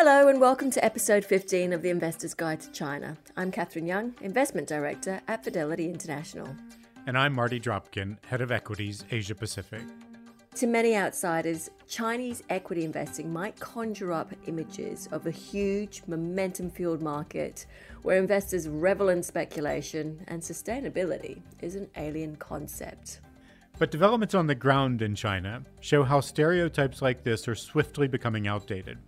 Hello, and welcome to episode 15 of the Investor's Guide to China. I'm Catherine Yeung, Investment Director at Fidelity International. And I'm Marty Dropkin, Head of Equities Asia Pacific. To many outsiders, Chinese equity investing might conjure up images of a huge, momentum fueled market where investors revel in speculation and sustainability is an alien concept. But developments on the ground in China show how stereotypes like this are swiftly becoming outdated.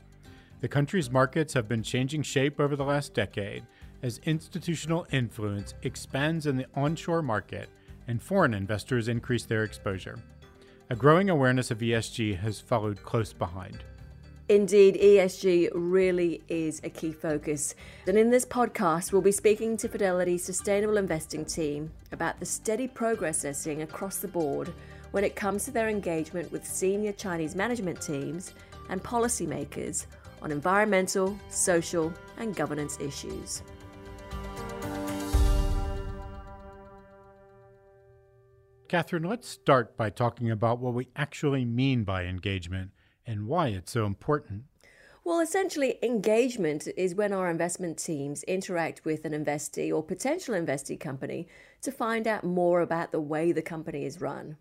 The country's markets have been changing shape over the last decade as institutional influence expands in the onshore market and foreign investors increase their exposure. A growing awareness of ESG has followed close behind. Indeed, ESG really is a key focus. And in this podcast, we'll be speaking to Fidelity's sustainable investing team about the steady progress they're seeing across the board when it comes to their engagement with senior Chinese management teams and policymakers on environmental, social, and governance issues. Catherine, let's start by talking about what we actually mean by engagement and why it's so important. Well, essentially, engagement is when our investment teams interact with an investee or potential investee company to find out more about the way the company is run.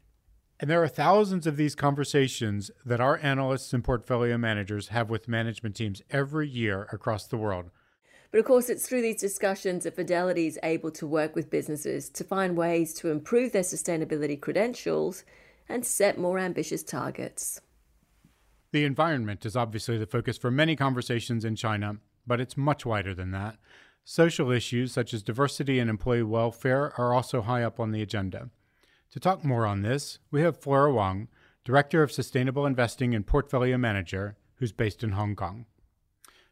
And there are thousands of these conversations that our analysts and portfolio managers have with management teams every year across the world. But of course, it's through these discussions that Fidelity is able to work with businesses to find ways to improve their sustainability credentials and set more ambitious targets. The environment is obviously the focus for many conversations in China, but it's much wider than that. Social issues such as diversity and employee welfare are also high up on the agenda. To talk more on this, we have Flora Wang, Director of Sustainable Investing and Portfolio Manager, who's based in Hong Kong.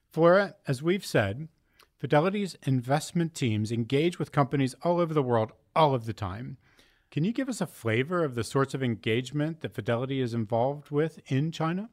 Flora, as we've said, Fidelity's investment teams engage with companies all over the world all of the time. Can you give us a flavor of the sorts of engagement that Fidelity is involved with in China?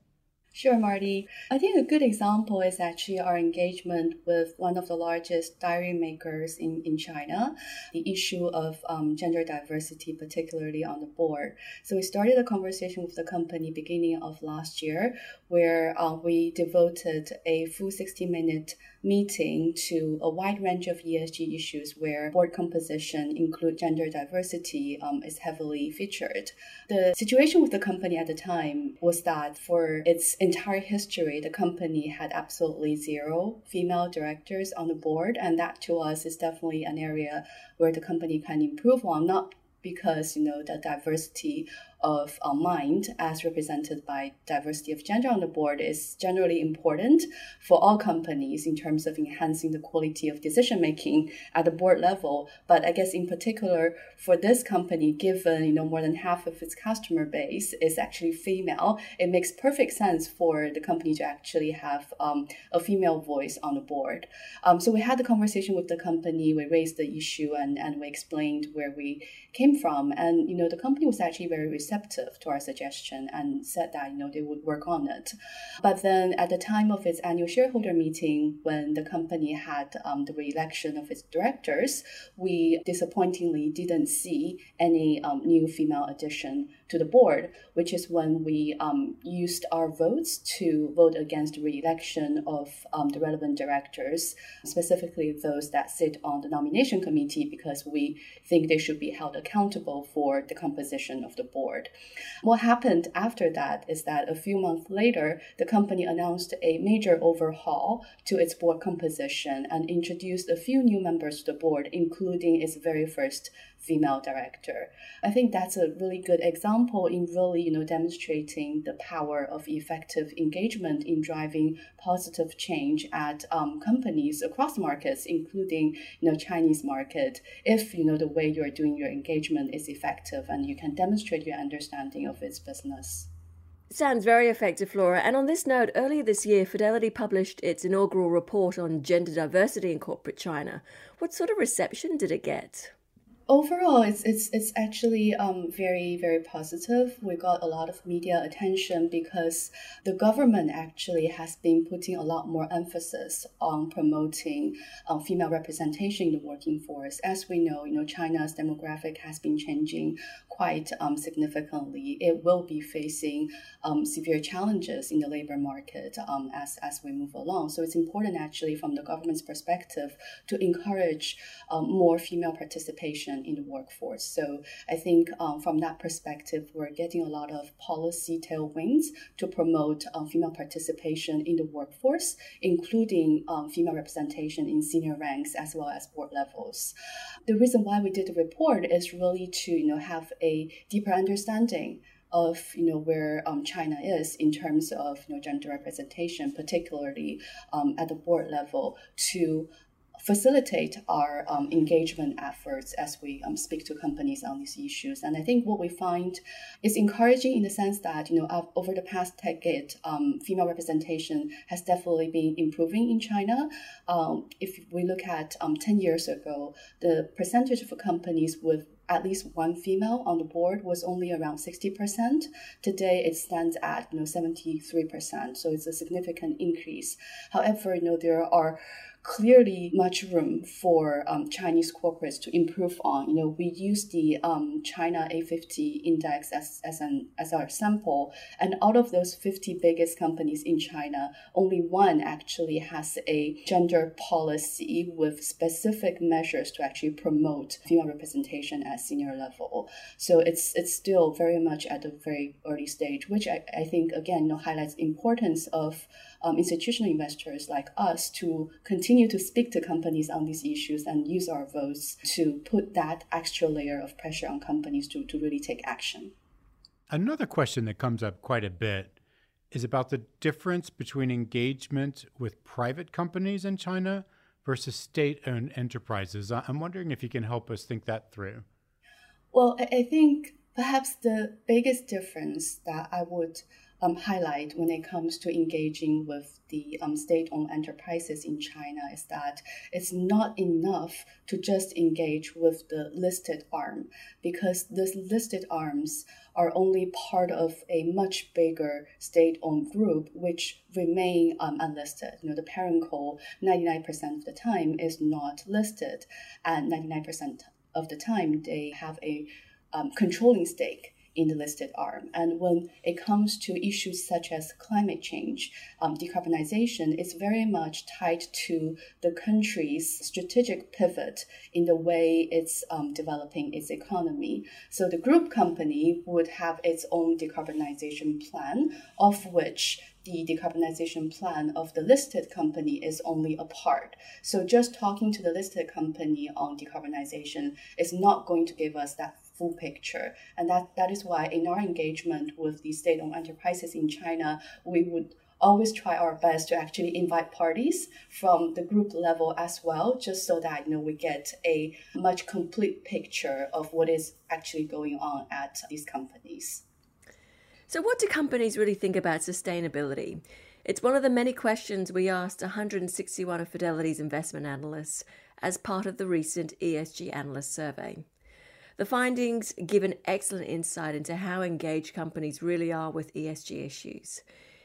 Sure, Marty. I think a good example is actually our engagement with one of the largest dairy makers in, in China, the issue of um, gender diversity, particularly on the board. So we started a conversation with the company beginning of last year where uh, we devoted a full 60 minute meeting to a wide range of ESG issues where board composition, include gender diversity, um, is heavily featured. The situation with the company at the time was that for its entire history, the company had absolutely zero female directors on the board, and that to us is definitely an area where the company can improve on, not because you know the diversity of uh, mind as represented by diversity of gender on the board is generally important for all companies in terms of enhancing the quality of decision making at the board level. But i guess in particular for this company given you know more than half of its customer base is actually female it makes perfect sense for the company to actually have um, a female voice on the board. Um, so we had the conversation with the company we raised the issue and, and we explained where we came from. And you know the company was actually very receptive receptive to our suggestion and said that you know they would work on it. But then at the time of its annual shareholder meeting, when the company had um, the re-election of its directors, we disappointingly didn't see any um, new female addition to the board, which is when we um, used our votes to vote against re-election of um, the relevant directors, specifically those that sit on the nomination committee, because we think they should be held accountable for the composition of the board. What happened after that is that a few months later, the company announced a major overhaul to its board composition and introduced a few new members to the board, including its very first female director. I think that's a really good example in really, you know, demonstrating the power of effective engagement in driving positive change at um, companies across markets, including, you know, Chinese market. If, you know, the way you're doing your engagement is effective and you can demonstrate your understanding of its business. Sounds very effective, Flora. And on this note, earlier this year, Fidelity published its inaugural report on gender diversity in corporate China. What sort of reception did it get? Overall, it's it's it's actually um, very very positive. We got a lot of media attention because the government actually has been putting a lot more emphasis on promoting um, female representation in the working force. As we know, you know China's demographic has been changing quite um, significantly. It will be facing um, severe challenges in the labor market um, as as we move along. So it's important actually from the government's perspective to encourage um, more female participation in the workforce. So I think um, from that perspective, we're getting a lot of policy tailwinds to promote um, female participation in the workforce, including um, female representation in senior ranks as well as board levels. The reason why we did the report is really to you know have a deeper understanding of you know where um, China is in terms of you know gender representation, particularly um, at the board level, to facilitate our um, engagement efforts as we um, speak to companies on these issues. And I think what we find is encouraging in the sense that, you know, over the past decade, um, female representation has definitely been improving in China. Um, if we look at um, 10 years ago, the percentage of companies with at least one female on the board was only around 60%. Today it stands at you know 73%. So it's a significant increase. However, you know there are clearly much room for um, Chinese corporates to improve on. You know, we use the um, China A50 index as, as, an, as our sample, and out of those 50 biggest companies in China, only one actually has a gender policy with specific measures to actually promote female representation at senior level. So it's it's still very much at a very early stage, which I, I think again you know, highlights importance of um, institutional investors like us to continue to speak to companies on these issues and use our votes to put that extra layer of pressure on companies to, to really take action. Another question that comes up quite a bit is about the difference between engagement with private companies in China versus state owned enterprises. I'm wondering if you can help us think that through. Well, I think perhaps the biggest difference that I would um, highlight when it comes to engaging with the um, state owned enterprises in China is that it's not enough to just engage with the listed arm because those listed arms are only part of a much bigger state owned group which remain um, unlisted. You know, the parent co 99% of the time is not listed, and 99% of the time they have a um, controlling stake in the listed arm. And when it comes to issues such as climate change, um, decarbonization is very much tied to the country's strategic pivot in the way it's um, developing its economy. So the group company would have its own decarbonization plan, of which the decarbonization plan of the listed company is only a part. So just talking to the listed company on decarbonization is not going to give us that full picture. And that, that is why in our engagement with the state-owned enterprises in China, we would always try our best to actually invite parties from the group level as well, just so that you know we get a much complete picture of what is actually going on at these companies. So, what do companies really think about sustainability? It's one of the many questions we asked 161 of Fidelity's investment analysts as part of the recent ESG analyst survey. The findings give an excellent insight into how engaged companies really are with ESG issues.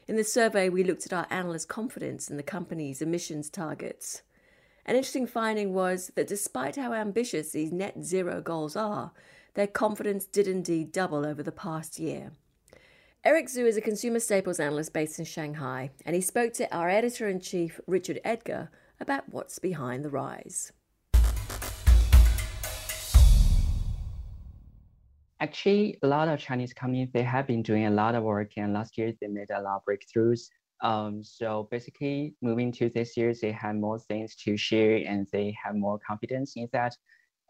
In the survey, we looked at our analysts' confidence in the company's emissions targets. An interesting finding was that despite how ambitious these net zero goals are, their confidence did indeed double over the past year. Eric Zhu is a consumer staples analyst based in Shanghai, and he spoke to our editor in chief, Richard Edgar, about what's behind the rise. Actually, a lot of Chinese companies, they have been doing a lot of work and last year they made a lot of breakthroughs. Um, so basically moving to this year, they have more things to share and they have more confidence in that.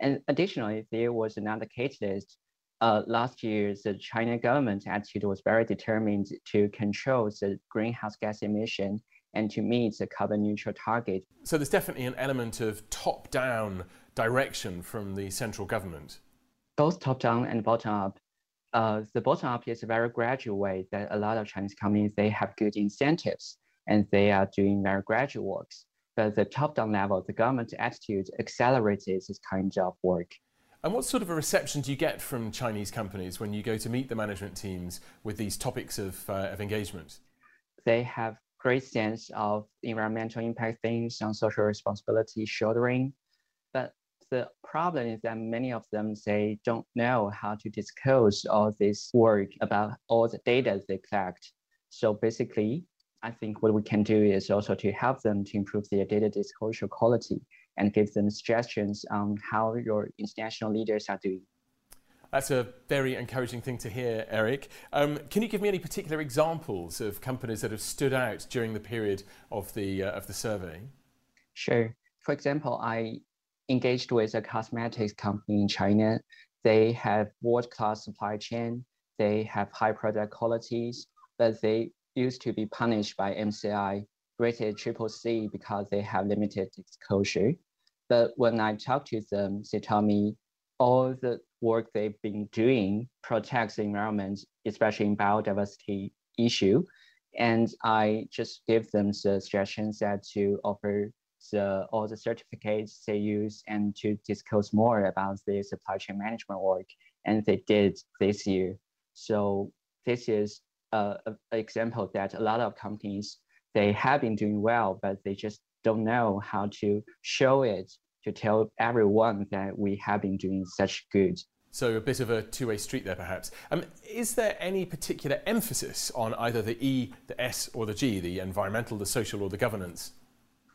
And additionally, there was another catalyst. Uh, last year, the China government attitude was very determined to control the greenhouse gas emission and to meet the carbon neutral target. So there's definitely an element of top-down direction from the central government both top-down and bottom-up. Uh, the bottom-up is a very gradual way that a lot of Chinese companies, they have good incentives and they are doing very gradual works. But the top-down level, the government attitude accelerates this kind of work. And what sort of a reception do you get from Chinese companies when you go to meet the management teams with these topics of, uh, of engagement? They have great sense of environmental impact things and social responsibility shouldering. But the problem is that many of them say don't know how to disclose all this work about all the data they collect. So basically, I think what we can do is also to help them to improve their data disclosure quality and give them suggestions on how your international leaders are doing. That's a very encouraging thing to hear, Eric. Um, can you give me any particular examples of companies that have stood out during the period of the uh, of the survey? Sure. For example, I engaged with a cosmetics company in China. They have world-class supply chain. They have high product qualities, but they used to be punished by MSCI, rated triple C because they have limited exposure. But when I talk to them, they tell me all the work they've been doing protects the environment, especially in biodiversity issue. And I just give them the suggestions that to offer the, all the certificates they use and to disclose more about the supply chain management work. And they did this year. So this is an example that a lot of companies, they have been doing well, but they just don't know how to show it to tell everyone that we have been doing such good. So a bit of a two-way street there, perhaps. Um, is there any particular emphasis on either the E, the S, or the G, the environmental, the social, or the governance?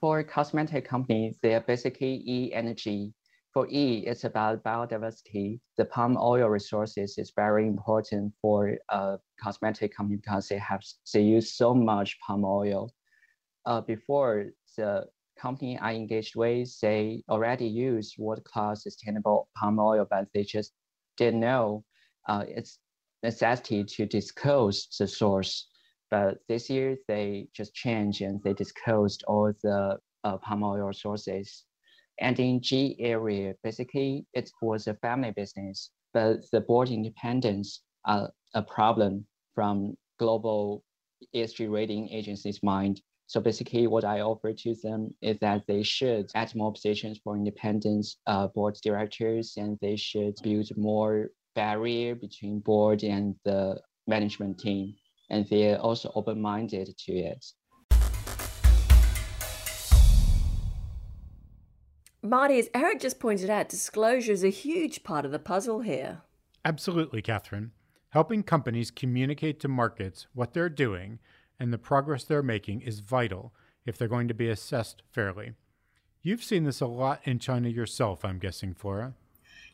For cosmetic companies, they are basically E and G. For E, it's about biodiversity. The palm oil resources is very important for a cosmetic company because they have they use so much palm oil. Uh, before the company I engaged with, they already use world-class sustainable palm oil, but they just didn't know uh, its necessity to disclose the source. But this year they just changed and they disclosed all the uh, palm oil sources. And in G area, basically it was a family business, but the board independence are a problem from global ESG rating agencies' mind so basically, what I offer to them is that they should add more positions for independent uh, board directors, and they should build more barrier between board and the management team, and they're also open-minded to it. Marty, as Eric just pointed out, disclosure is a huge part of the puzzle here. Absolutely, Catherine. Helping companies communicate to markets what they're doing and the progress they're making is vital if they're going to be assessed fairly. You've seen this a lot in China yourself, I'm guessing, Flora.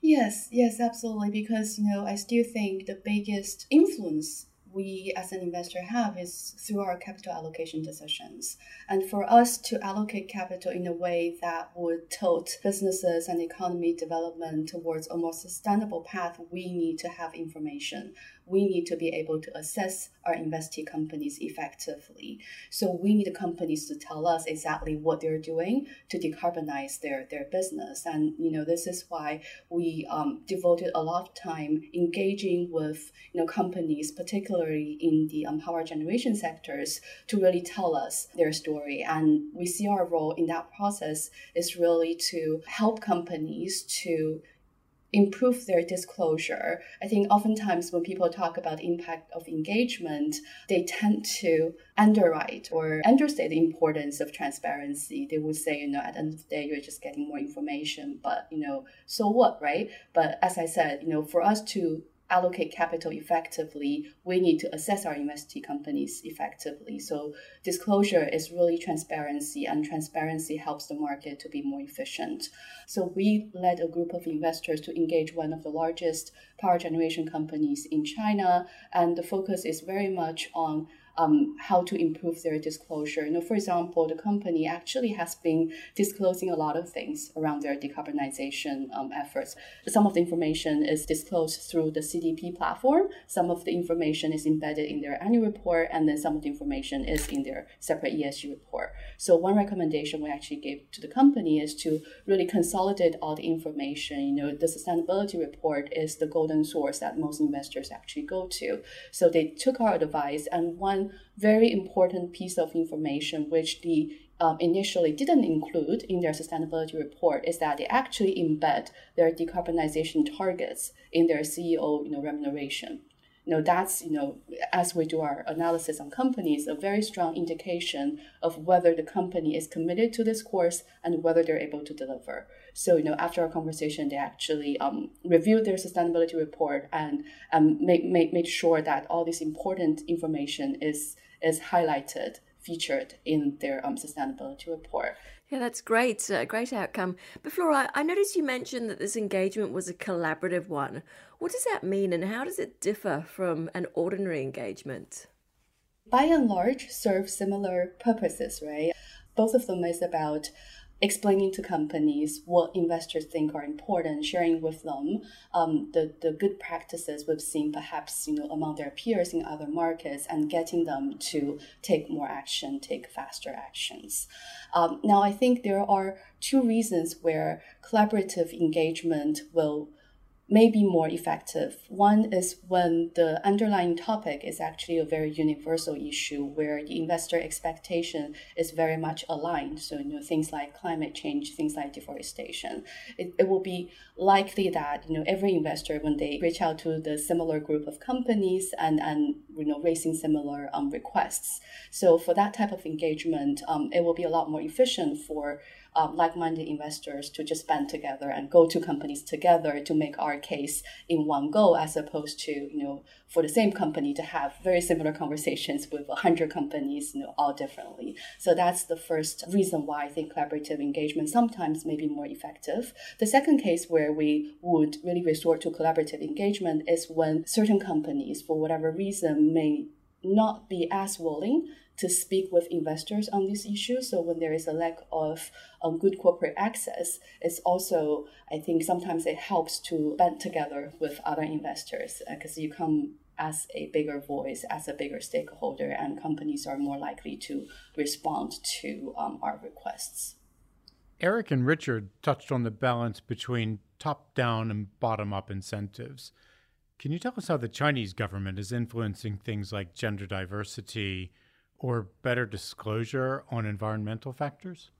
Yes, yes, absolutely. Because, you know, I still think the biggest influence we as an investor have is through our capital allocation decisions. And for us to allocate capital in a way that would tilt businesses and economy development towards a more sustainable path, we need to have information we need to be able to assess our investee companies effectively. So we need companies to tell us exactly what they're doing to decarbonize their, their business. And you know, this is why we um, devoted a lot of time engaging with you know companies, particularly in the um, power generation sectors, to really tell us their story. And we see our role in that process is really to help companies to improve their disclosure. I think oftentimes when people talk about impact of engagement, they tend to underwrite or understate the importance of transparency. They would say, you know, at the end of the day, you're just getting more information, but you know, so what, right? But as I said, you know, for us to allocate capital effectively, we need to assess our investee companies effectively. So disclosure is really transparency, and transparency helps the market to be more efficient. So we led a group of investors to engage one of the largest power generation companies in China, and the focus is very much on um, how to improve their disclosure. You know, for example, the company actually has been disclosing a lot of things around their decarbonization um, efforts. Some of the information is disclosed through the CDP platform. Some of the information is embedded in their annual report, and then some of the information is in their separate ESG report. So one recommendation we actually gave to the company is to really consolidate all the information. You know, the sustainability report is the golden source that most investors actually go to. So they took our advice, and one one very important piece of information which the um, initially didn't include in their sustainability report is that they actually embed their decarbonization targets in their CEO you know, remuneration. You know, that's, you know, as we do our analysis on companies, a very strong indication of whether the company is committed to this course and whether they're able to deliver. So, you know, after our conversation, they actually um, reviewed their sustainability report and um, made, made, made sure that all this important information is, is highlighted featured in their um, sustainability report. Yeah, that's great. Uh, great outcome. But Flora, I noticed you mentioned that this engagement was a collaborative one. What does that mean and how does it differ from an ordinary engagement? By and large, serve similar purposes, right? Both of them is about explaining to companies what investors think are important, sharing with them um, the, the good practices we've seen perhaps you know among their peers in other markets and getting them to take more action, take faster actions. Um, now, I think there are two reasons where collaborative engagement will may be more effective. One is when the underlying topic is actually a very universal issue where the investor expectation is very much aligned. So, you know, things like climate change, things like deforestation. It, it will be likely that, you know, every investor, when they reach out to the similar group of companies and, and you know, raising similar um, requests. So for that type of engagement, um, it will be a lot more efficient for um, like-minded investors to just band together and go to companies together to make our case in one go, as opposed to you know for the same company to have very similar conversations with hundred companies, you know, all differently. So that's the first reason why I think collaborative engagement sometimes may be more effective. The second case where we would really resort to collaborative engagement is when certain companies, for whatever reason, may not be as willing to speak with investors on these issues. So when there is a lack of um, good corporate access, it's also I think sometimes it helps to band together with other investors because uh, you come as a bigger voice, as a bigger stakeholder, and companies are more likely to respond to um, our requests. Eric and Richard touched on the balance between top down and bottom up incentives. Can you tell us how the Chinese government is influencing things like gender diversity, or better disclosure on environmental factors?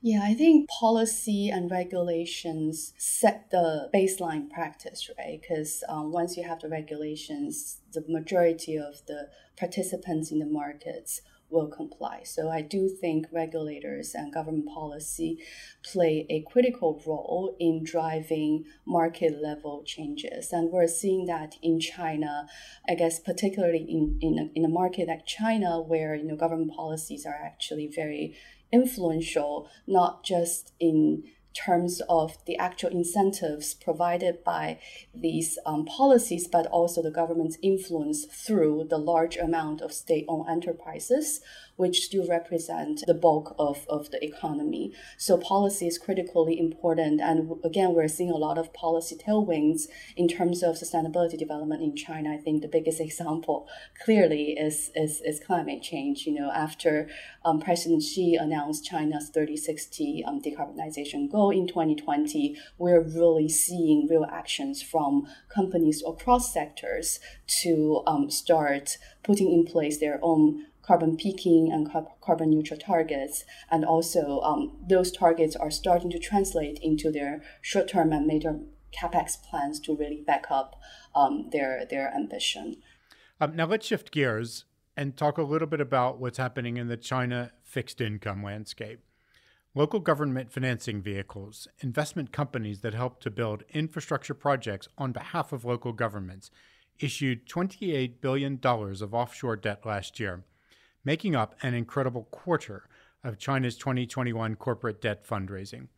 Yeah, I think policy and regulations set the baseline practice, right? Because um, once you have the regulations, the majority of the participants in the markets will comply. So I do think regulators and government policy play a critical role in driving market level changes. And we're seeing that in China, I guess particularly in, in, a, in a market like China where you know government policies are actually very influential, not just in terms of the actual incentives provided by these um, policies, but also the government's influence through the large amount of state owned enterprises which still represent the bulk of, of the economy. So policy is critically important. And again, we're seeing a lot of policy tailwinds in terms of sustainability development in China. I think the biggest example clearly is, is, is climate change. You know, after um, President Xi announced China's 3060 um, decarbonization goal in 2020, we're really seeing real actions from companies across sectors to um, start putting in place their own carbon peaking and carbon neutral targets. And also, um, those targets are starting to translate into their short term and mid-term capex plans to really back up um, their their ambition. Um, now let's shift gears and talk a little bit about what's happening in the China fixed income landscape. Local government financing vehicles, investment companies that help to build infrastructure projects on behalf of local governments, issued $28 billion of offshore debt last year, making up an incredible quarter of China's 2021 corporate debt fundraising.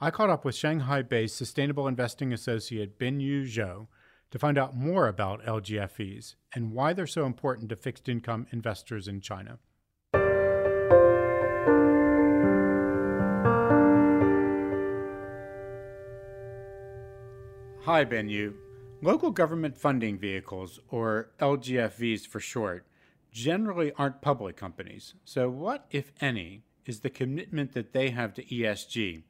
I caught up with Shanghai based sustainable investing associate Binyu Zhao to find out more about LGFVs and why they're so important to fixed income investors in China. Hi, Binyu. Local government funding vehicles, or LGFVs for short, generally aren't public companies. So, what, if any, is the commitment that they have to ESG?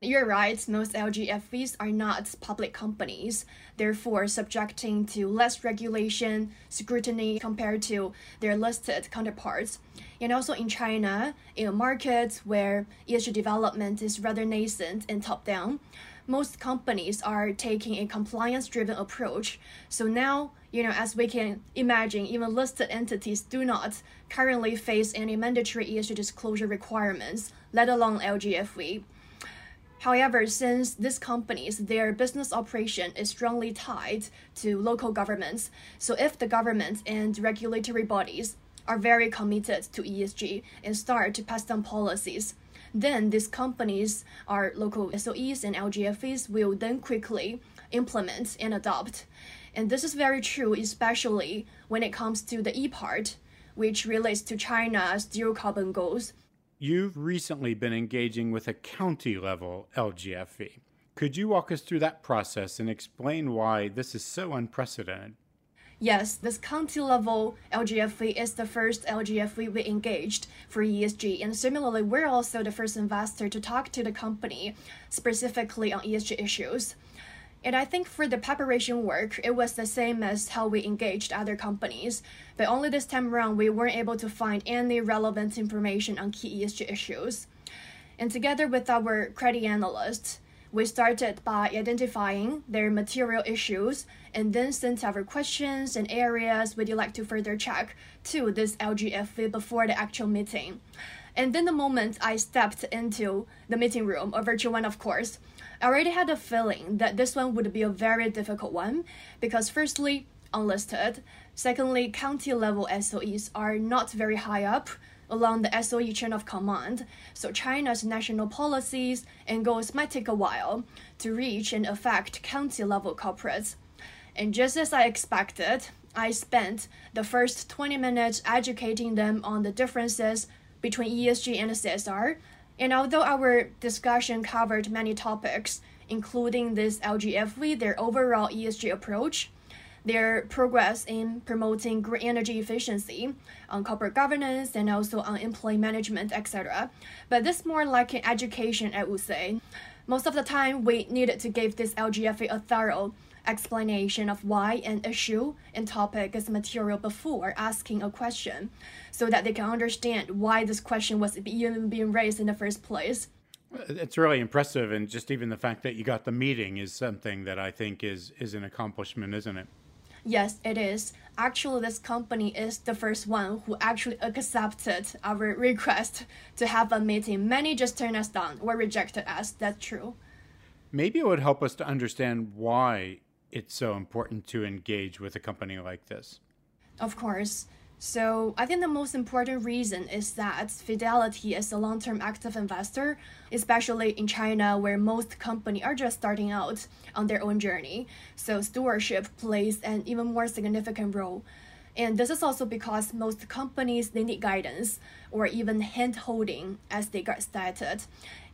You're right, most LGFVs are not public companies, therefore subjecting to less regulation, scrutiny compared to their listed counterparts. And also in China, in a market where ESG development is rather nascent and top down, most companies are taking a compliance driven approach. So now, you know, as we can imagine, even listed entities do not currently face any mandatory ESG disclosure requirements, let alone LGFV. However, since these companies, their business operation is strongly tied to local governments, so if the government and regulatory bodies are very committed to ESG and start to pass down policies, then these companies, our local SOEs and LGFVs, will then quickly implement and adopt. And this is very true, especially when it comes to the E part, which relates to China's zero carbon goals You've recently been engaging with a county level LGFV. Could you walk us through that process and explain why this is so unprecedented? Yes, this county level LGFV is the first LGFV we engaged for ESG, and similarly, we're also the first investor to talk to the company specifically on ESG issues. And I think for the preparation work, it was the same as how we engaged other companies. But only this time around, we weren't able to find any relevant information on key ESG issues. And together with our credit analysts, we started by identifying their material issues and then sent our questions and areas we'd like to further check to this LGFV before the actual meeting. And then the moment I stepped into the meeting room, a virtual one, of course, I already had a feeling that this one would be a very difficult one because, firstly, unlisted, secondly, county level SOEs are not very high up along the SOE chain of command, so China's national policies and goals might take a while to reach and affect county level corporates. And just as I expected, I spent the first 20 minutes educating them on the differences between ESG and CSR and although our discussion covered many topics, including this LGFV, their overall ESG approach, their progress in promoting green energy efficiency, on corporate governance, and also on employee management, etc. But this more like an education, I would say. Most of the time, we needed to give this LGFV a thorough explanation of why an issue and topic is material before asking a question so that they can understand why this question was even being raised in the first place. It's really impressive, and just even the fact that you got the meeting is something that I think is is an accomplishment, isn't it? Yes, it is. Actually, this company is the first one who actually accepted our request to have a meeting. Many just turned us down or rejected us. That's true. Maybe it would help us to understand why it's so important to engage with a company like this? Of course. So, I think the most important reason is that Fidelity is a long term active investor, especially in China, where most companies are just starting out on their own journey. So, stewardship plays an even more significant role. And this is also because most companies they need guidance or even hand holding as they get started.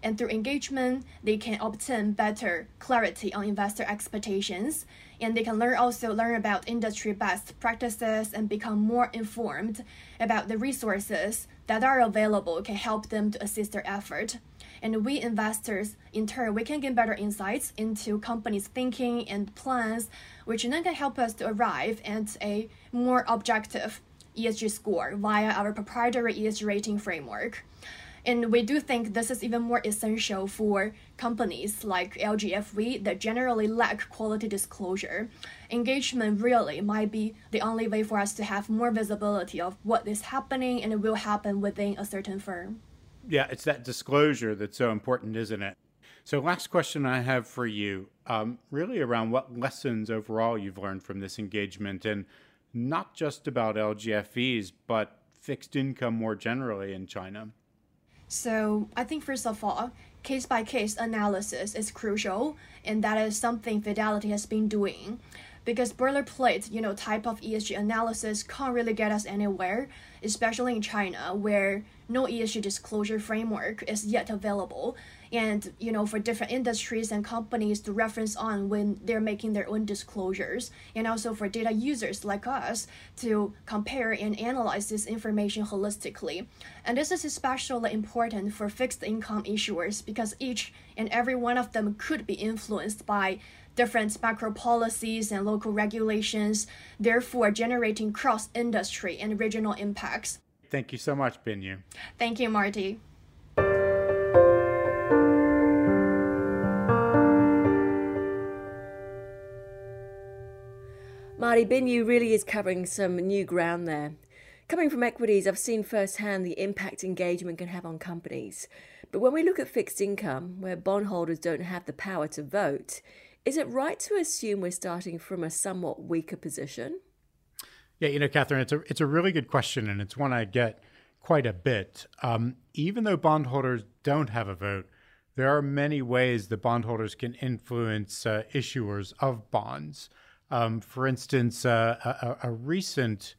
And through engagement, they can obtain better clarity on investor expectations. And they can learn also learn about industry best practices and become more informed about the resources that are available can help them to assist their effort. And we investors, in turn, we can get better insights into companies' thinking and plans, which then can help us to arrive at a more objective ESG score via our proprietary ESG rating framework. And we do think this is even more essential for companies like LGFV that generally lack quality disclosure. Engagement really might be the only way for us to have more visibility of what is happening and will happen within a certain firm. Yeah, it's that disclosure that's so important, isn't it? So, last question I have for you um, really around what lessons overall you've learned from this engagement, and not just about LGFVs, but fixed income more generally in China. So I think first of all, case by case analysis is crucial, and that is something Fidelity has been doing. because boilerplate, you know, type of ESG analysis can't really get us anywhere, especially in China where no ESG disclosure framework is yet available. And, you know, for different industries and companies to reference on when they're making their own disclosures, and also for data users like us to compare and analyze this information holistically. And this is especially important for fixed income issuers because each and every one of them could be influenced by different macro policies and local regulations, therefore generating cross industry and regional impacts. Thank you so much, Binyu. Thank you, Marty. Marty Binyu really is covering some new ground there. Coming from equities, I've seen firsthand the impact engagement can have on companies. But when we look at fixed income, where bondholders don't have the power to vote, is it right to assume we're starting from a somewhat weaker position? Yeah, you know, Catherine, it's a it's a really good question, and it's one I get quite a bit. Um, even though bondholders don't have a vote, there are many ways that bondholders can influence uh, issuers of bonds. Um, for instance, uh, a, a, recent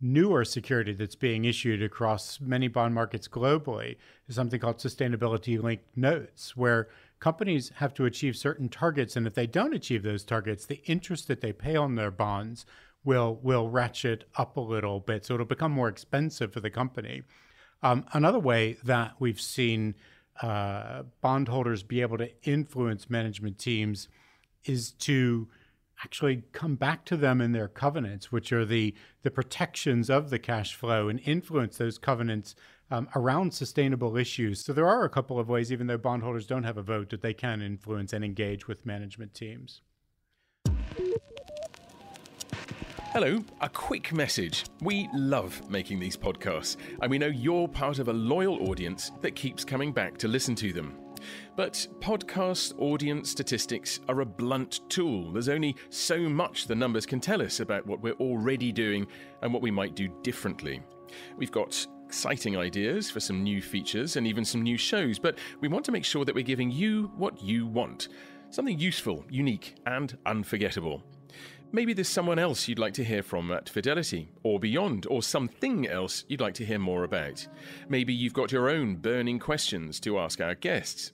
newer security that's being issued across many bond markets globally is something called sustainability linked notes, where companies have to achieve certain targets. And if they don't achieve those targets, the interest that they pay on their bonds will, will ratchet up a little bit. So it'll become more expensive for the company. Um, another way that we've seen uh, bondholders be able to influence management teams is to actually come back to them in their covenants, which are the the protections of the cash flow, and influence those covenants um, around sustainable issues. So there are a couple of ways, even though bondholders don't have a vote, that they can influence and engage with management teams. Hello, a quick message. We love making these podcasts, and we know you're part of a loyal audience that keeps coming back to listen to them. But podcast audience statistics are a blunt tool. There's only so much the numbers can tell us about what we're already doing and what we might do differently. We've got exciting ideas for some new features and even some new shows, but we want to make sure that we're giving you what you want something useful, unique, and unforgettable. Maybe there's someone else you'd like to hear from at Fidelity, or beyond, or something else you'd like to hear more about. Maybe you've got your own burning questions to ask our guests.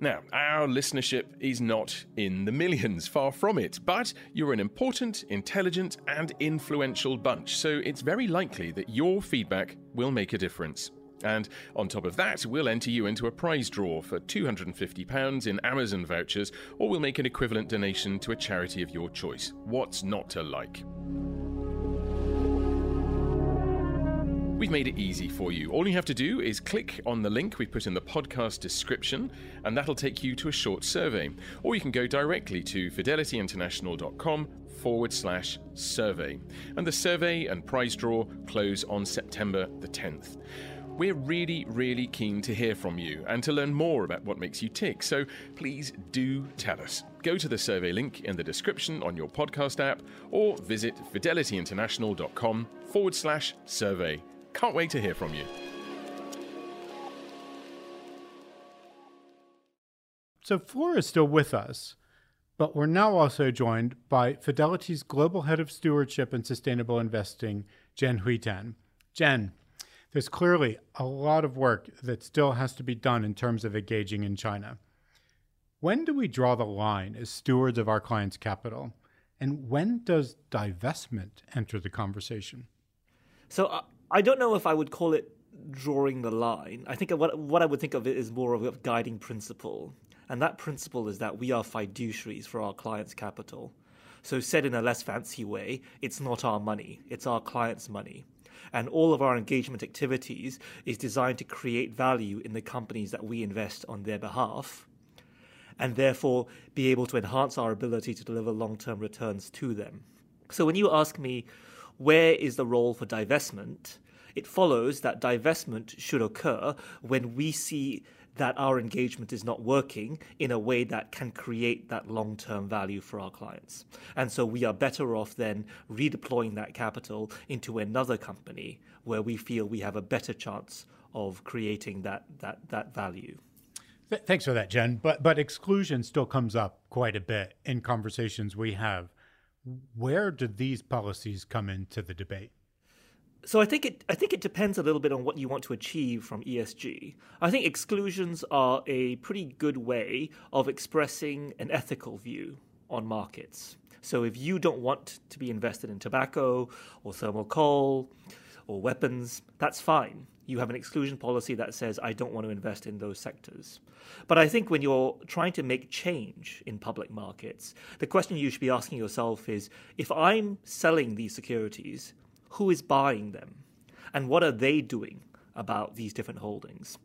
Now, our listenership is not in the millions, far from it, but you're an important, intelligent, and influential bunch, so it's very likely that your feedback will make a difference. And on top of that, we'll enter you into a prize draw for £250 in Amazon vouchers, or we'll make an equivalent donation to a charity of your choice. What's not to like? We've made it easy for you. All you have to do is click on the link we put in the podcast description, and that'll take you to a short survey. Or you can go directly to fidelityinternational.com forward slash survey. And the survey and prize draw close on September the 10th. We're really, really keen to hear from you and to learn more about what makes you tick, so please do tell us. Go to the survey link in the description on your podcast app or visit fidelityinternational.com forward slash survey. Can't wait to hear from you. So, Flora is still with us, but we're now also joined by Fidelity's Global Head of Stewardship and Sustainable Investing, Jenn-Hui Tan. Jen, there's clearly a lot of work that still has to be done in terms of engaging in China. When do we draw the line as stewards of our clients' capital? And when does divestment enter the conversation? So, uh, I don't know if I would call it drawing the line. I think what what I would think of it is more of a guiding principle, and that principle is that we are fiduciaries for our clients' capital. So, said in a less fancy way, it's not our money; it's our clients' money. And all of our engagement activities is designed to create value in the companies that we invest on their behalf, and therefore be able to enhance our ability to deliver long term returns to them. So, when you ask me, where is the role for divestment? It follows that divestment should occur when we see that our engagement is not working in a way that can create that long term value for our clients. And so we are better off then redeploying that capital into another company where we feel we have a better chance of creating that, that, that value. Thanks for that, Jen. But, but exclusion still comes up quite a bit in conversations we have Where do these policies come into the debate? So I think it I think it depends a little bit on what you want to achieve from ESG. I think exclusions are a pretty good way of expressing an ethical view on markets. So if you don't want to be invested in tobacco or thermal coal or weapons, that's fine. You have an exclusion policy that says, I don't want to invest in those sectors. But I think when you're trying to make change in public markets, the question you should be asking yourself is if I'm selling these securities, who is buying them? And what are they doing about these different holdings?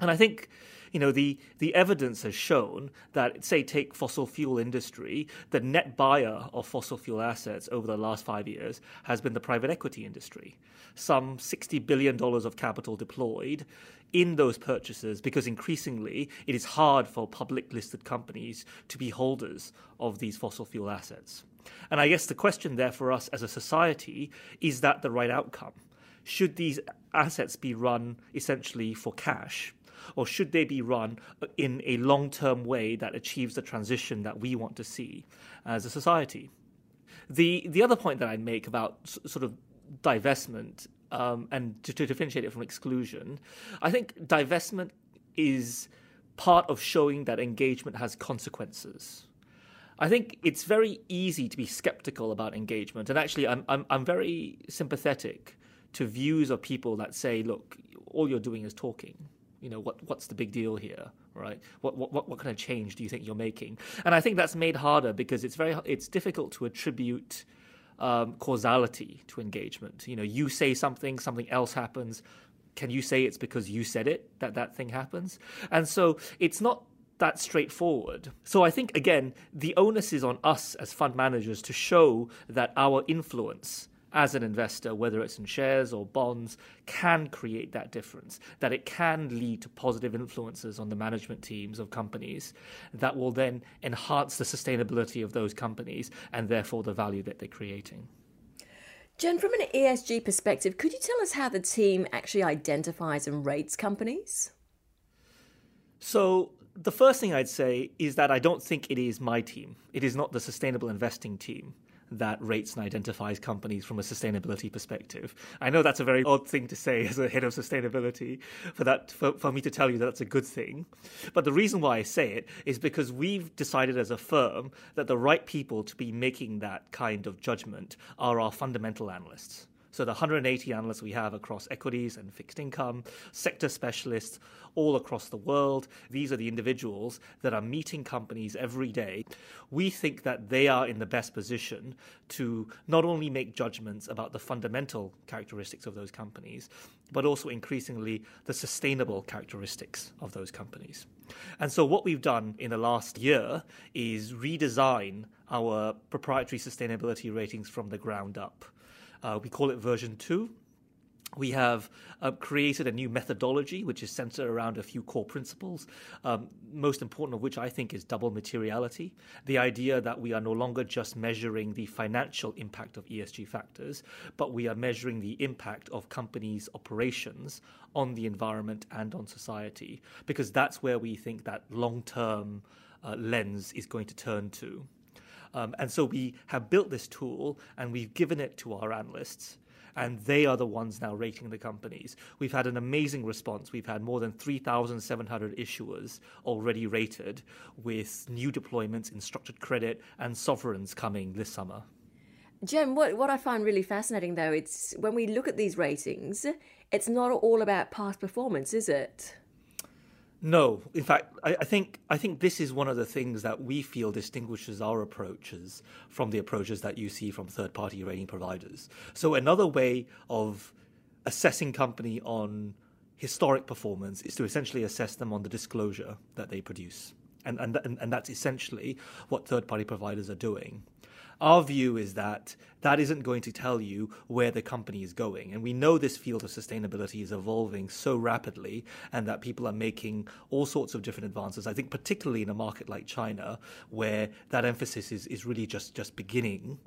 And I think, you know, the, the evidence has shown that, say, take fossil fuel industry, the net buyer of fossil fuel assets over the last five years has been the private equity industry. Some $60 billion of capital deployed in those purchases because increasingly it is hard for public listed companies to be holders of these fossil fuel assets. And I guess the question there for us as a society is that the right outcome? Should these assets be run essentially for cash? Or should they be run in a long term way that achieves the transition that we want to see as a society? The, the other point that I'd make about sort of divestment um, and to, to differentiate it from exclusion, I think divestment is part of showing that engagement has consequences. I think it's very easy to be skeptical about engagement, and actually, I'm I'm, I'm very sympathetic to views of people that say, "Look, all you're doing is talking." You know what? What's the big deal here, right? What what what kind of change do you think you're making? And I think that's made harder because it's very it's difficult to attribute um, causality to engagement. You know, you say something, something else happens. Can you say it's because you said it that that thing happens? And so it's not that straightforward. So I think again, the onus is on us as fund managers to show that our influence as an investor, whether it's in shares or bonds, can create that difference, that it can lead to positive influences on the management teams of companies that will then enhance the sustainability of those companies and therefore the value that they're creating. Jen, from an ESG perspective, could you tell us how the team actually identifies and rates companies? So, the first thing I'd say is that I don't think it is my team. It is not the sustainable investing team that rates and identifies companies from a sustainability perspective. I know that's a very odd thing to say as a head of sustainability for that for, for me to tell you that that's a good thing. But the reason why I say it is because we've decided as a firm that the right people to be making that kind of judgment are our fundamental analysts. So the 180 analysts we have across equities and fixed income, sector specialists all across the world, these are the individuals that are meeting companies every day. We think that they are in the best position to not only make judgments about the fundamental characteristics of those companies, but also increasingly the sustainable characteristics of those companies. And so, what we've done in the last year is redesign our proprietary sustainability ratings from the ground up. Uh, we call it version two. We have uh, created a new methodology which is centered around a few core principles, um, most important of which I think is double materiality. The idea that we are no longer just measuring the financial impact of ESG factors, but we are measuring the impact of companies' operations on the environment and on society, because that's where we think that long term uh, lens is going to turn to. Um, and so we have built this tool and we've given it to our analysts. And they are the ones now rating the companies. We've had an amazing response. We've had more than 3,700 issuers already rated, with new deployments in structured credit and sovereigns coming this summer. Jen, what, what I find really fascinating though, it's when we look at these ratings, it's not all about past performance, is it? No, in fact, I, I, think I think this is one of the things that we feel distinguishes our approaches from the approaches that you see from third-party rating providers. So another way of assessing company on historic performance is to essentially assess them on the disclosure that they produce, and and and, and that's essentially what third-party providers are doing. Our view is that that isn't going to tell you where the company is going. And we know this field of sustainability is evolving so rapidly and that people are making all sorts of different advances. I think, particularly in a market like China, where that emphasis is, is really just, just beginning.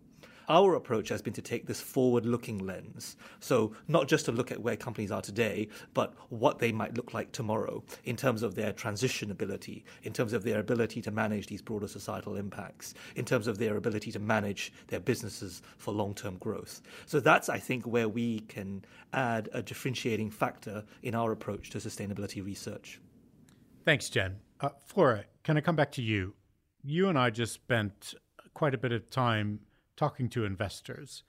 Our approach has been to take this forward looking lens. So, not just to look at where companies are today, but what they might look like tomorrow in terms of their transition ability, in terms of their ability to manage these broader societal impacts, in terms of their ability to manage their businesses for long term growth. So, that's, I think, where we can add a differentiating factor in our approach to sustainability research. Thanks, Jen. Uh, Flora, can I come back to you? You and I just spent quite a bit of time talking to investors,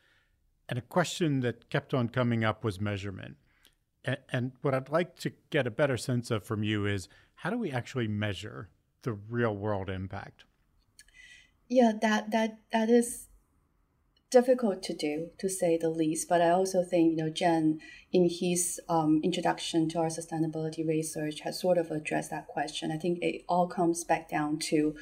and a question that kept on coming up was measurement. And, and what I'd like to get a better sense of from you is how do we actually measure the real world impact? Yeah, that that that is difficult to do, to say the least. But I also think, you know, Jen, in his um, introduction to our sustainability research, has sort of addressed that question. I think it all comes back down to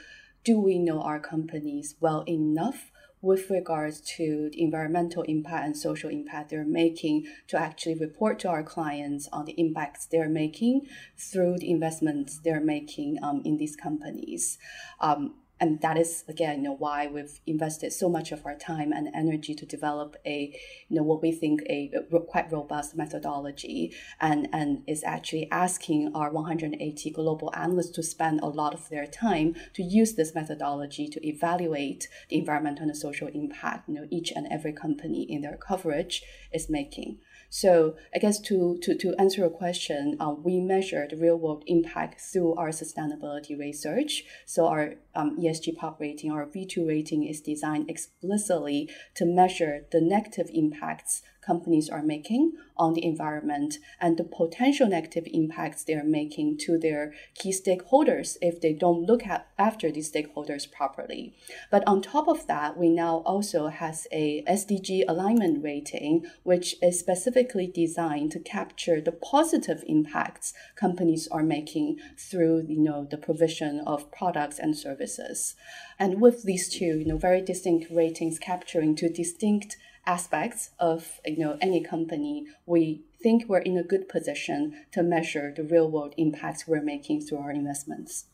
do we know our companies well enough with regards to the environmental impact and social impact they're making to actually report to our clients on the impacts they're making through the investments they're making um, in these companies. Um, and that is again you know why we've invested so much of our time and energy to develop a you know what we think a, quite robust methodology and and is actually asking our 180 global analysts to spend a lot of their time to use this methodology to evaluate the environmental and social impact you know each and every company in their coverage is making so I guess to, to, to answer your question, uh, we measure the real world impact through our sustainability research. So our um, ESG pop rating, our V2 rating is designed explicitly to measure the negative impacts companies are making on the environment and the potential negative impacts they're making to their key stakeholders if they don't look at after these stakeholders properly. But on top of that, we now also has a SDG alignment rating, which is specifically designed to capture the positive impacts companies are making through you know the provision of products and services. And with these two, you know, very distinct ratings capturing two distinct aspects of you know any company, we think we're in a good position to measure the real world impacts we're making through our investments.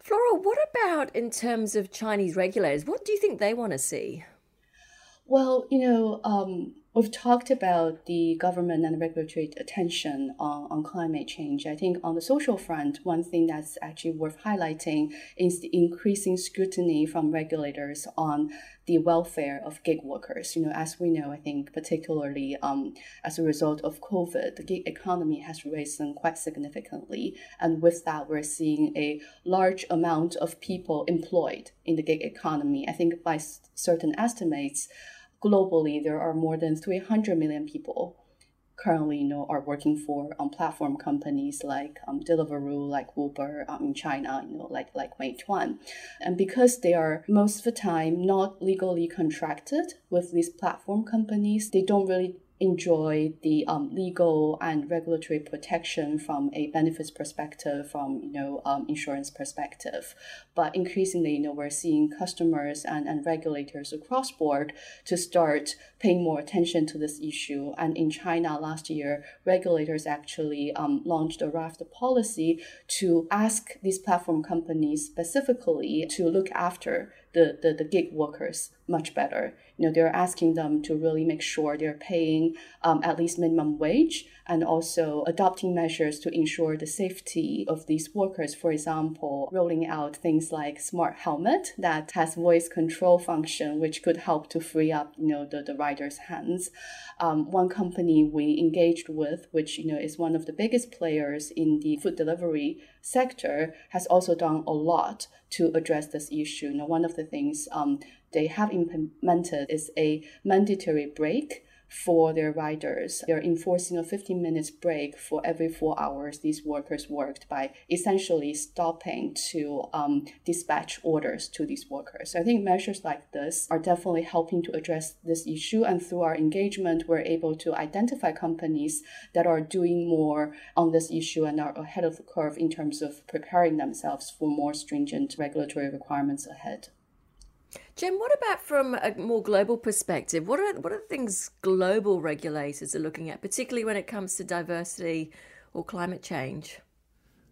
Flora, what about in terms of Chinese regulators? What do you think they want to see? Well, you know, um, We've talked about the government and regulatory attention on, on climate change. I think on the social front, one thing that's actually worth highlighting is the increasing scrutiny from regulators on the welfare of gig workers. You know, as we know, I think particularly um, as a result of COVID, the gig economy has risen quite significantly, and with that, we're seeing a large amount of people employed in the gig economy. I think by certain estimates globally, there are more than 300 million people currently you know are working for um, platform companies like um, Deliveroo, like Uber um, in China, you know like like Meituan, and because they are most of the time not legally contracted with these platform companies, they don't really enjoy the um, legal and regulatory protection from a benefits perspective, from you know um, insurance perspective. But increasingly, you know, we're seeing customers and, and regulators across board to start paying more attention to this issue. And in China last year, regulators actually um, launched a raft of policy to ask these platform companies specifically to look after the, the, the gig workers much better. You know, they're asking them to really make sure they're paying um, at least minimum wage and also adopting measures to ensure the safety of these workers. For example, rolling out things like smart helmet that has voice control function, which could help to free up, you know, the, the rider's hands. Um, one company we engaged with, which, you know, is one of the biggest players in the food delivery sector, has also done a lot to address this issue. You know, one of the things um, they have implemented is a mandatory break for their riders. They're enforcing a 15 minutes break for every four hours these workers worked by essentially stopping to um, dispatch orders to these workers. So I think measures like this are definitely helping to address this issue. And through our engagement, we're able to identify companies that are doing more on this issue and are ahead of the curve in terms of preparing themselves for more stringent regulatory requirements ahead. Jen, what about from a more global perspective? What are what are things global regulators are looking at, particularly when it comes to diversity or climate change?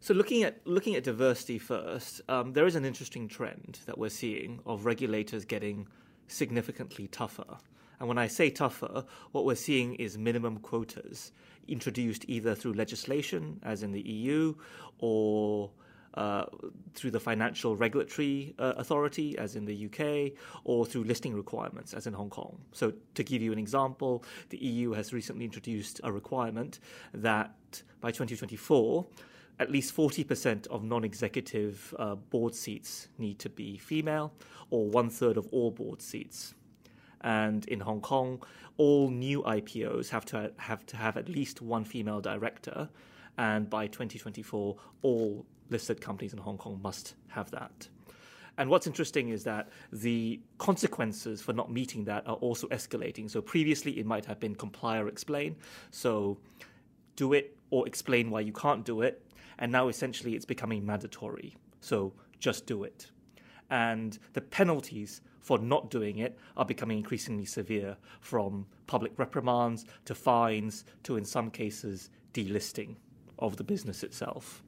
So looking at looking at diversity first, um, there is an interesting trend that we're seeing of regulators getting significantly tougher. And when I say tougher, what we're seeing is minimum quotas introduced either through legislation, as in the EU, or uh, through the Financial Regulatory uh, Authority, as in the UK, or through listing requirements, as in Hong Kong. So, to give you an example, the EU has recently introduced a requirement that by 2024, at least 40% of non executive uh, board seats need to be female, or one third of all board seats. And in Hong Kong, all new IPOs have to have to have at least one female director, and by 2024, all listed companies in Hong Kong must have that. And what's interesting is that the consequences for not meeting that are also escalating. So previously it might have been comply or explain. So do it or explain why you can't do it. And now essentially it's becoming mandatory. So just do it. And the penalties for not doing it are becoming increasingly severe from public reprimands to fines to, in some cases, delisting of the business itself.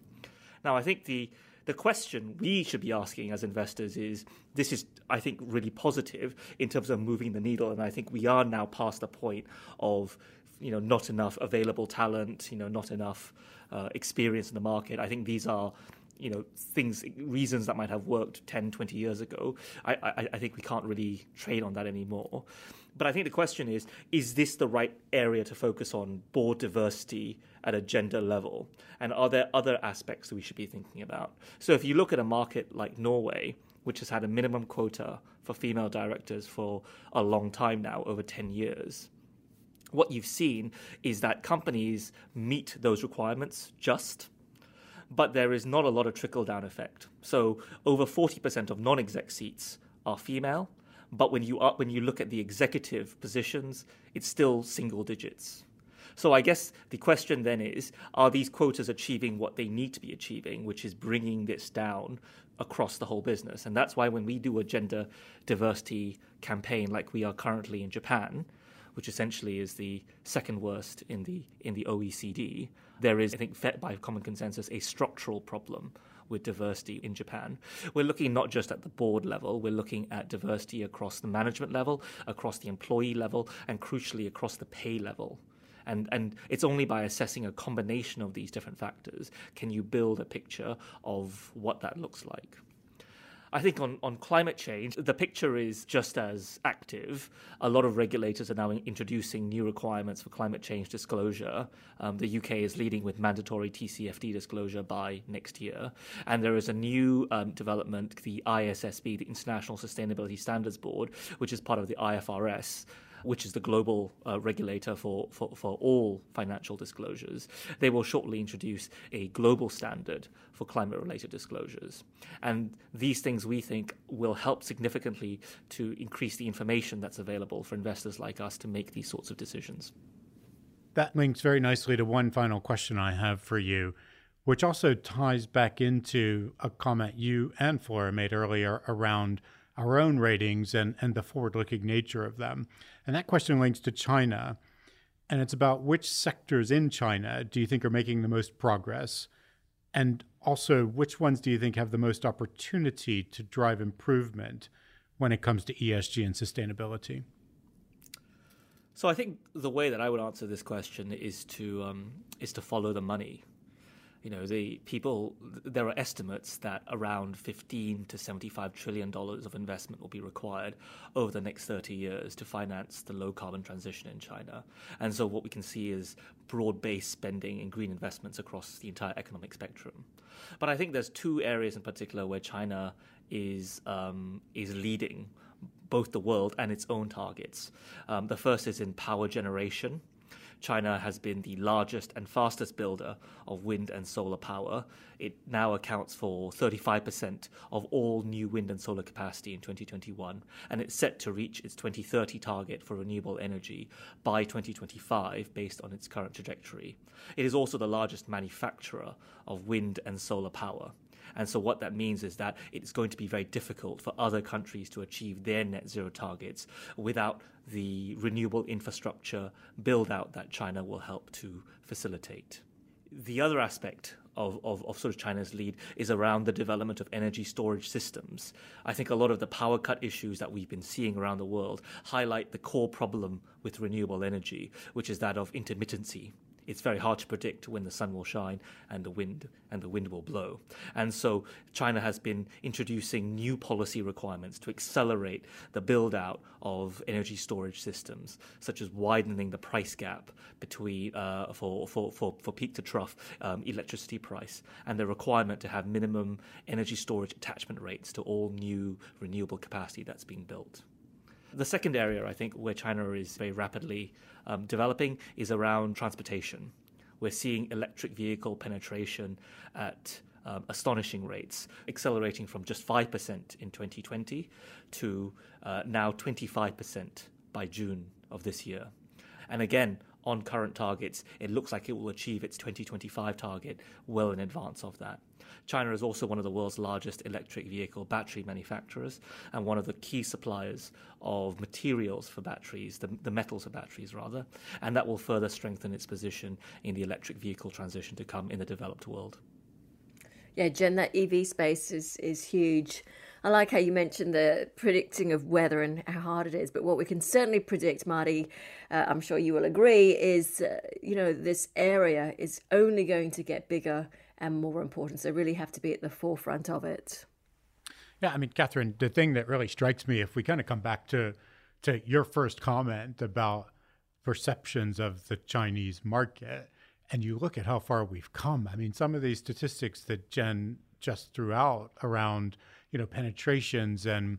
Now, I think the the question we should be asking as investors is this is i think really positive in terms of moving the needle and i think we are now past the point of you know not enough available talent you know not enough uh, experience in the market. I think these are you know things reasons that might have worked 10 20 years ago. I, I, I think we can't really trade on that anymore. But I think the question is is this the right area to focus on board diversity at a gender level? And are there other aspects that we should be thinking about? So if you look at a market like Norway, which has had a minimum quota for female directors for a long time now, over 10 years, what you've seen is that companies meet those requirements just but there is not a lot of trickle down effect. So over 40% of non exec seats are female, but when you are, when you look at the executive positions, it's still single digits. So I guess the question then is: Are these quotas achieving what they need to be achieving, which is bringing this down across the whole business? And that's why when we do a gender diversity campaign like we are currently in Japan, which essentially is the second worst in the in the OECD, there is, I think, fed by common consensus, a structural problem with diversity in Japan. We're looking not just at the board level, we're looking at diversity across the management level, across the employee level, and crucially across the pay level. And, and it's only by assessing a combination of these different factors can you build a picture of what that looks like. I think on, on climate change, the picture is just as active. A lot of regulators are now introducing new requirements for climate change disclosure. Um, the UK is leading with mandatory TCFD disclosure by next year. And there is a new um, development, the ISSB, the International Sustainability Standards Board, which is part of the IFRS which is the global uh, regulator for, for, for all financial disclosures, they will shortly introduce a global standard for climate related disclosures. And these things we think will help significantly to increase the information that's available for investors like us to make these sorts of decisions. That links very nicely to one final question I have for you, which also ties back into a comment you and Flora made earlier around our own ratings and, and the forward looking nature of them. And that question links to China. And it's about which sectors in China do you think are making the most progress? And also, which ones do you think have the most opportunity to drive improvement when it comes to ESG and sustainability? So I think the way that I would answer this question is to um, is to follow the money you know, the people, there are estimates that around 15 to 75 trillion dollars of investment will be required over the next 30 years to finance the low carbon transition in China. And so what we can see is broad based spending in green investments across the entire economic spectrum. But I think there's two areas in particular where China is um, is leading both the world and its own targets. Um, the first is in power generation. China has been the largest and fastest builder of wind and solar power. It now accounts for 35% of all new wind and solar capacity in 2021, and it's set to reach its 2030 target for renewable energy by 2025 based on its current trajectory. It is also the largest manufacturer of wind and solar power. And so, what that means is that it's going to be very difficult for other countries to achieve their net zero targets without the renewable infrastructure build out that China will help to facilitate. the other aspect of, of, of, sort of China's lead is around the development of energy storage systems. I think a lot of the power cut issues that we've been seeing around the world highlight the core problem with renewable energy, which is that of intermittency it's very hard to predict when the sun will shine and the wind and the wind will blow. And so China has been introducing new policy requirements to accelerate the build out of energy storage systems, such as widening the price gap between uh, for, for, for, for peak to trough um, electricity price and the requirement to have minimum energy storage attachment rates to all new renewable capacity that's being built. The second area, I think, where China is very rapidly um, developing is around transportation. We're seeing electric vehicle penetration at um, astonishing rates, accelerating from just 5% in 2020 to uh, now 25% by June of this year. And again, on current targets, it looks like it will achieve its 2025 target well in advance of that. China is also one of the world's largest electric vehicle battery manufacturers and one of the key suppliers of materials for batteries, the, the metals for batteries rather, and that will further strengthen its position in the electric vehicle transition to come in the developed world. Yeah, Jen, that EV space is, is huge. I like how you mentioned the predicting of weather and how hard it is, but what we can certainly predict, Marty, uh, I'm sure you will agree, is uh, you know this area is only going to get bigger and more important. So really have to be at the forefront of it. Yeah, I mean, Catherine, the thing that really strikes me, if we kind of come back to to your first comment about perceptions of the Chinese market, and you look at how far we've come. I mean, some of these statistics that Jen just threw out around you know penetrations and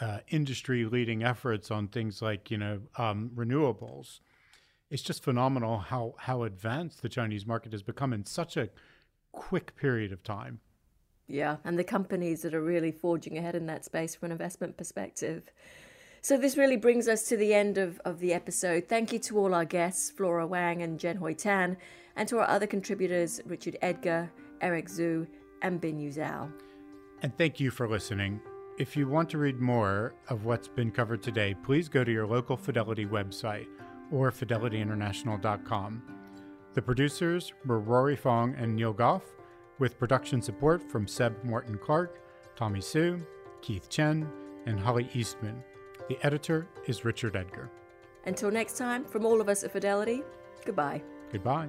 uh, industry leading efforts on things like you know um, renewables. It's just phenomenal how how advanced the Chinese market has become in such a quick period of time. Yeah, and the companies that are really forging ahead in that space from an investment perspective. So this really brings us to the end of, of the episode. Thank you to all our guests, Flora Wang and Jenn-Hui Tan, and to our other contributors, Richard Edgar, Eric Zhu, and Bin Zhao. And thank you for listening. If you want to read more of what's been covered today, please go to your local Fidelity website or fidelityinternational.com. The producers were Rory Fong and Neil Goff, with production support from Seb Morton Clark, Tommy Sue, Keith Chen, and Holly Eastman. The editor is Richard Edgar. Until next time, from all of us at Fidelity, goodbye. Goodbye.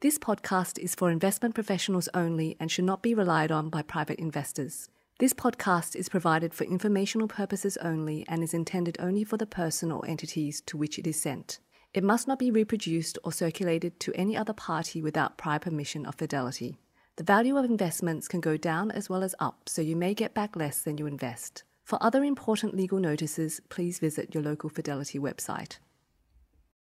This podcast is for investment professionals only and should not be relied on by private investors. This podcast is provided for informational purposes only and is intended only for the person or entities to which it is sent. It must not be reproduced or circulated to any other party without prior permission of Fidelity. The value of investments can go down as well as up, so you may get back less than you invest. For other important legal notices, please visit your local Fidelity website.